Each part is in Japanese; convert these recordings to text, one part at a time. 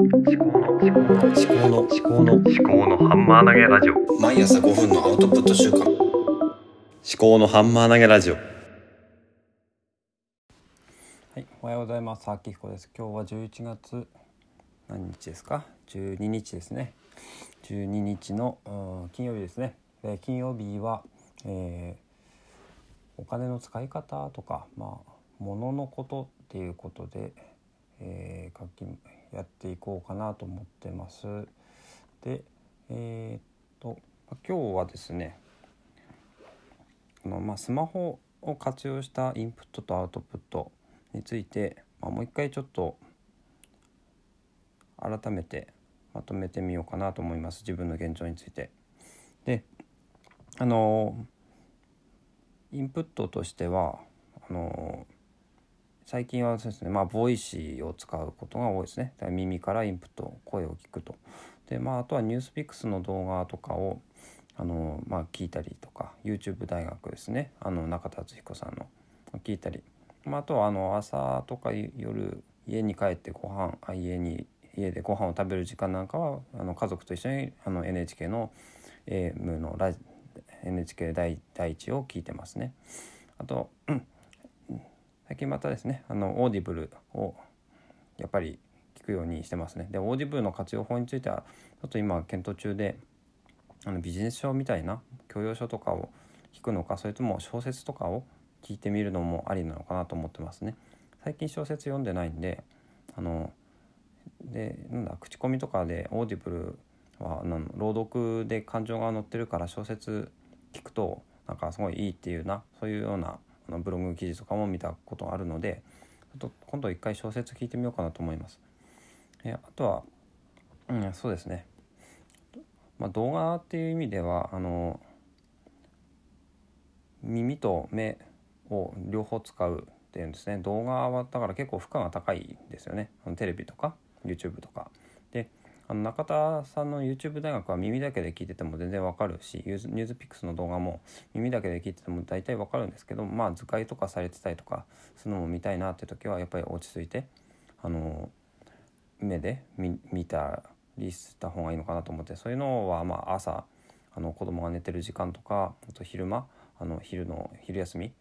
思考の思考の思考の思考の思考のハンマー投げラジオ毎朝5分のアウトプット週間思考のハンマー投げラジオはい、おはようございます。秋彦です。今日は11月何日ですか？12日ですね。12日のうん金曜日ですね。で金曜日は、えーお金の使い方とか、まあ物のことっていうことで、えー、書きやっていこうかなと思ってます。で、えーっと今日はですね。あのまあ、スマホを活用したインプットとアウトプットについて、まあ、もう一回ちょっと改めてまとめてみようかなと思います自分の現状について。であのインプットとしてはあの最近はですね。まあ Voicy を使うことが多いですね。だから耳からインプット声を聞くと。でまああとは NewsPicks の動画とかをあのまあ聞いたりとか YouTube 大学ですね。あの中田敦彦さんの聞いたり、まあ、あとはあの朝とか夜家に帰ってご飯あ家に家でご飯を食べる時間なんかはあの家族と一緒にあの NHK の AM のラジ NHK 第第一を聞いてますね。あと、うん最近またですねあの Audible をやっぱり聞くようにしてますね。で Audible の活用法についてはちょっと今検討中であのビジネス書みたいな教養書とかを聞くのかそれとも小説とかを聞いてみるのもありなのかなと思ってますね。最近小説読んでないんであのでなんだ口コミとかで Audible はあの朗読で感情が乗ってるから小説聞くとなんかすごいいいっていうなそういうようなのブログ記事とかも見たことあるのでちょっと今度一回小説聞いてみようかなと思います。えあとは、うん、そうですね。まあ、動画っていう意味ではあの耳と目を両方使うっていうんですね。動画はだから結構負荷が高いんですよね。テレビとか YouTube とか。であの中田さんの YouTube 大学は耳だけで聞いてても全然わかるしニュースピックスの動画も耳だけで聞いてても大体わかるんですけどまあ図解とかされてたりとかするのも見たいなって時はやっぱり落ち着いてあの目で見見たりした方がいいのかなと思ってそういうのはまあ朝あの子供が寝てる時間とかあと昼間あの昼の昼休み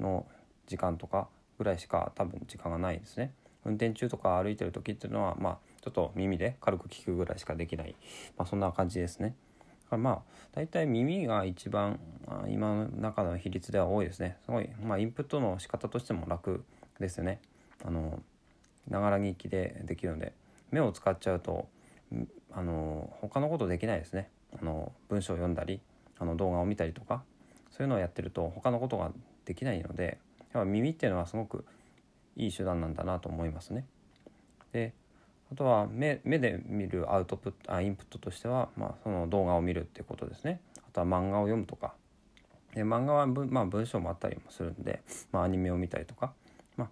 の時間とかぐらいしか多分時間がないですね。運転中とか歩いてる時っていうのはまあちょっと耳で軽く聞くぐらいしかできない、まあ、そんな感じですね。だからまあ大体耳が一番今の中の比率では多いですね。すごいまあインプットの仕方としても楽ですよね。あのながら聞きでできるので目を使っちゃうとあの他のことできないですねあの文章を読んだりあの動画を見たりとかそういうのをやってると他のことができないのでやっぱ耳っていうのはすごくいい手段なんだなと思いますね。であとは目目で見るアウトプットあインプットとしては、まあ、その動画を見るっていうことですね。あとは漫画を読むとかで漫画は文,、まあ、文章もあったりもするんで、まあ、アニメを見たりとか、まあ、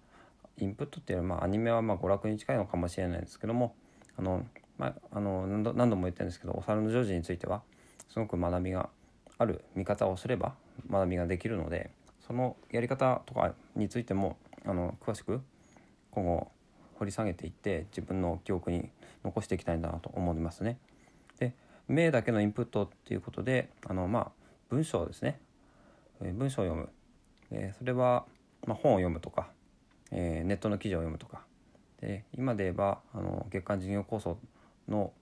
インプットっていうのは、まあ、アニメはまあ娯楽に近いのかもしれないですけどもあのまあ、あの何度何度も言ってるんですけどお猿のジョージについてはすごく学びがある見方をすれば学びができるのでそのやり方とかについてもあの詳しく今後掘り下げていって自分の記憶に残していきたいんだなと思いますね。で目だけのインプットっていうことであの、まあ、文章ですね、えー、文章を読む、えー、それは、まあ、本を読むとか、えー、ネットの記事を読むとか。で今で言えばあの月間事業構想の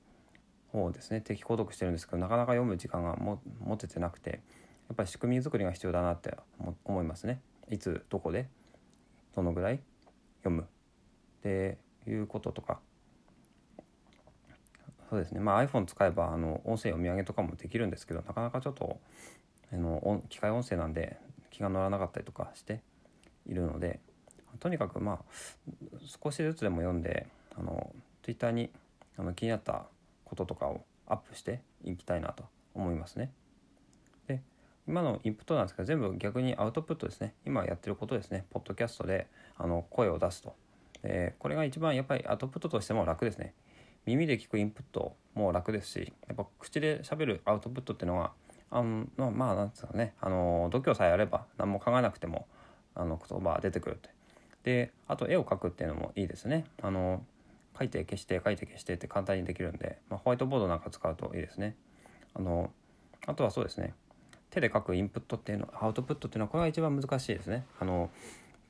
方をですね。定期購読してるんですけどなかなか読む時間がも持ててなくてやっぱり仕組み作りが必要だなって思いますね。いつどこでどのぐらい読む。っていうこととか。そうですね。まあ iPhone 使えばあの音声読み上げとかもできるんですけどなかなかちょっとあの機械音声なんで気が乗らなかったりとかしているのでとにかくまあ少しずつでも読んであの Twitter にあの気になったこととかをアップしていきたいなと思いますね。で今のインプットなんですけど全部逆にアウトプットですね。今やってることですね。ポッドキャストであの声を出すと。でこれが一番やっぱりアウトプットとしても楽ですね。耳で聞くインプットも楽ですしやっぱ口で喋るアウトプットっていうのはあのまあなんですかねあの度胸さえあれば何も考えなくてもあの言葉出てくるって。であと絵を描くっていうのもいいですね。あの書いて消して書いて消してって簡単にできるんで、まあ、ホワイトボードなんか使うといいですね。あのあとはそうですね。手で書くインプットっていうのアウトプットっていうのはこれが一番難しいですね。あの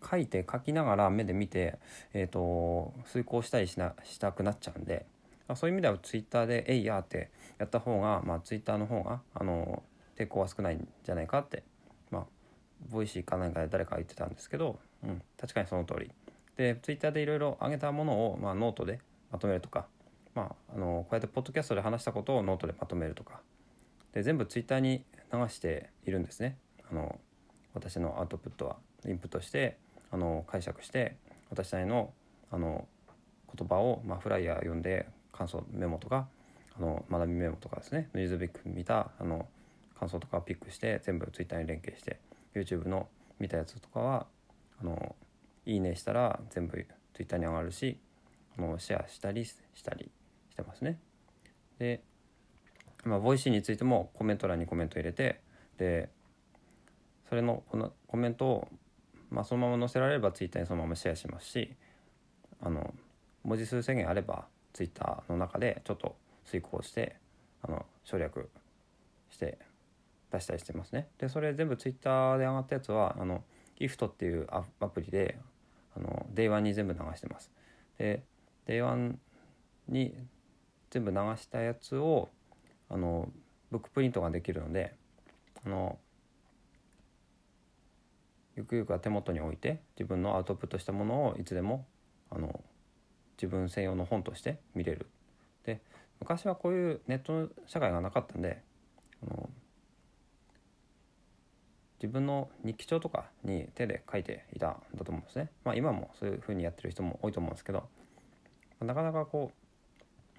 書いて書きながら目で見て、えーと、遂行したりしなしたくなっちゃうんであそういう意味ではツイッターで「えいや」ってやった方が、まあ、ツイッターの方があの抵抗は少ないんじゃないかってまあ Voicy かなんかで誰か言ってたんですけど、うん、確かにその通り。でツイッターでいろいろ上げたものを、まあ、ノートでまとめるとか、まあ、あのこうやってポッドキャストで話したことをノートでまとめるとかで全部ツイッターに流しているんですね。あの私のアウトプットはインプットしてあの解釈して私なりのあの言葉を、まあ、 flier 読んで感想メモとかあの学びメモとかですね NewsPicks 見たあの感想とかをピックして全部ツイッターに連携して YouTube の見たやつとかはあのいいねしたら全部ツイッターに上がるしあのシェアしたりしたりしてますね。で、まあ、 Voicy についてもコメント欄にコメント入れてでそれのこのコメントを、まあ、そのまま載せられればツイッターにそのままシェアしますしあの文字数制限あればツイッターの中でちょっと遂行してあの省略して出したりしてますね。でそれ全部ツイッターで上がったやつはあの GIFT っていうアプリであの Day1 に全部流してます。で Day1 に全部流したやつをあのブックプリントができるのであのゆくゆくは手元に置いて自分のアウトプットしたものをいつでもあの自分専用の本として見れる。で昔はこういうネットの社会がなかったんであの自分の日記帳とかに手で書いていたんだと思うんですね。まあ今もそういうふうにやってる人も多いと思うんですけどなかなかこ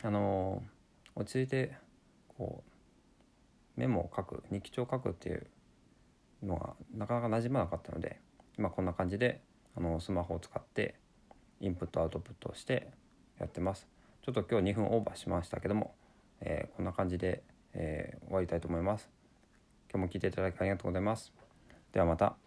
うあの、落ち着いてこうメモを書く日記帳を書くっていうのがなかなか馴染まなかったので今こんな感じであのスマホを使ってインプットアウトプットをしてやってます。ちょっと今日2分オーバーしましたけども、えー、こんな感じで、えー、終わりたいと思います。今日も聞いていただきありがとうございます。ではまた。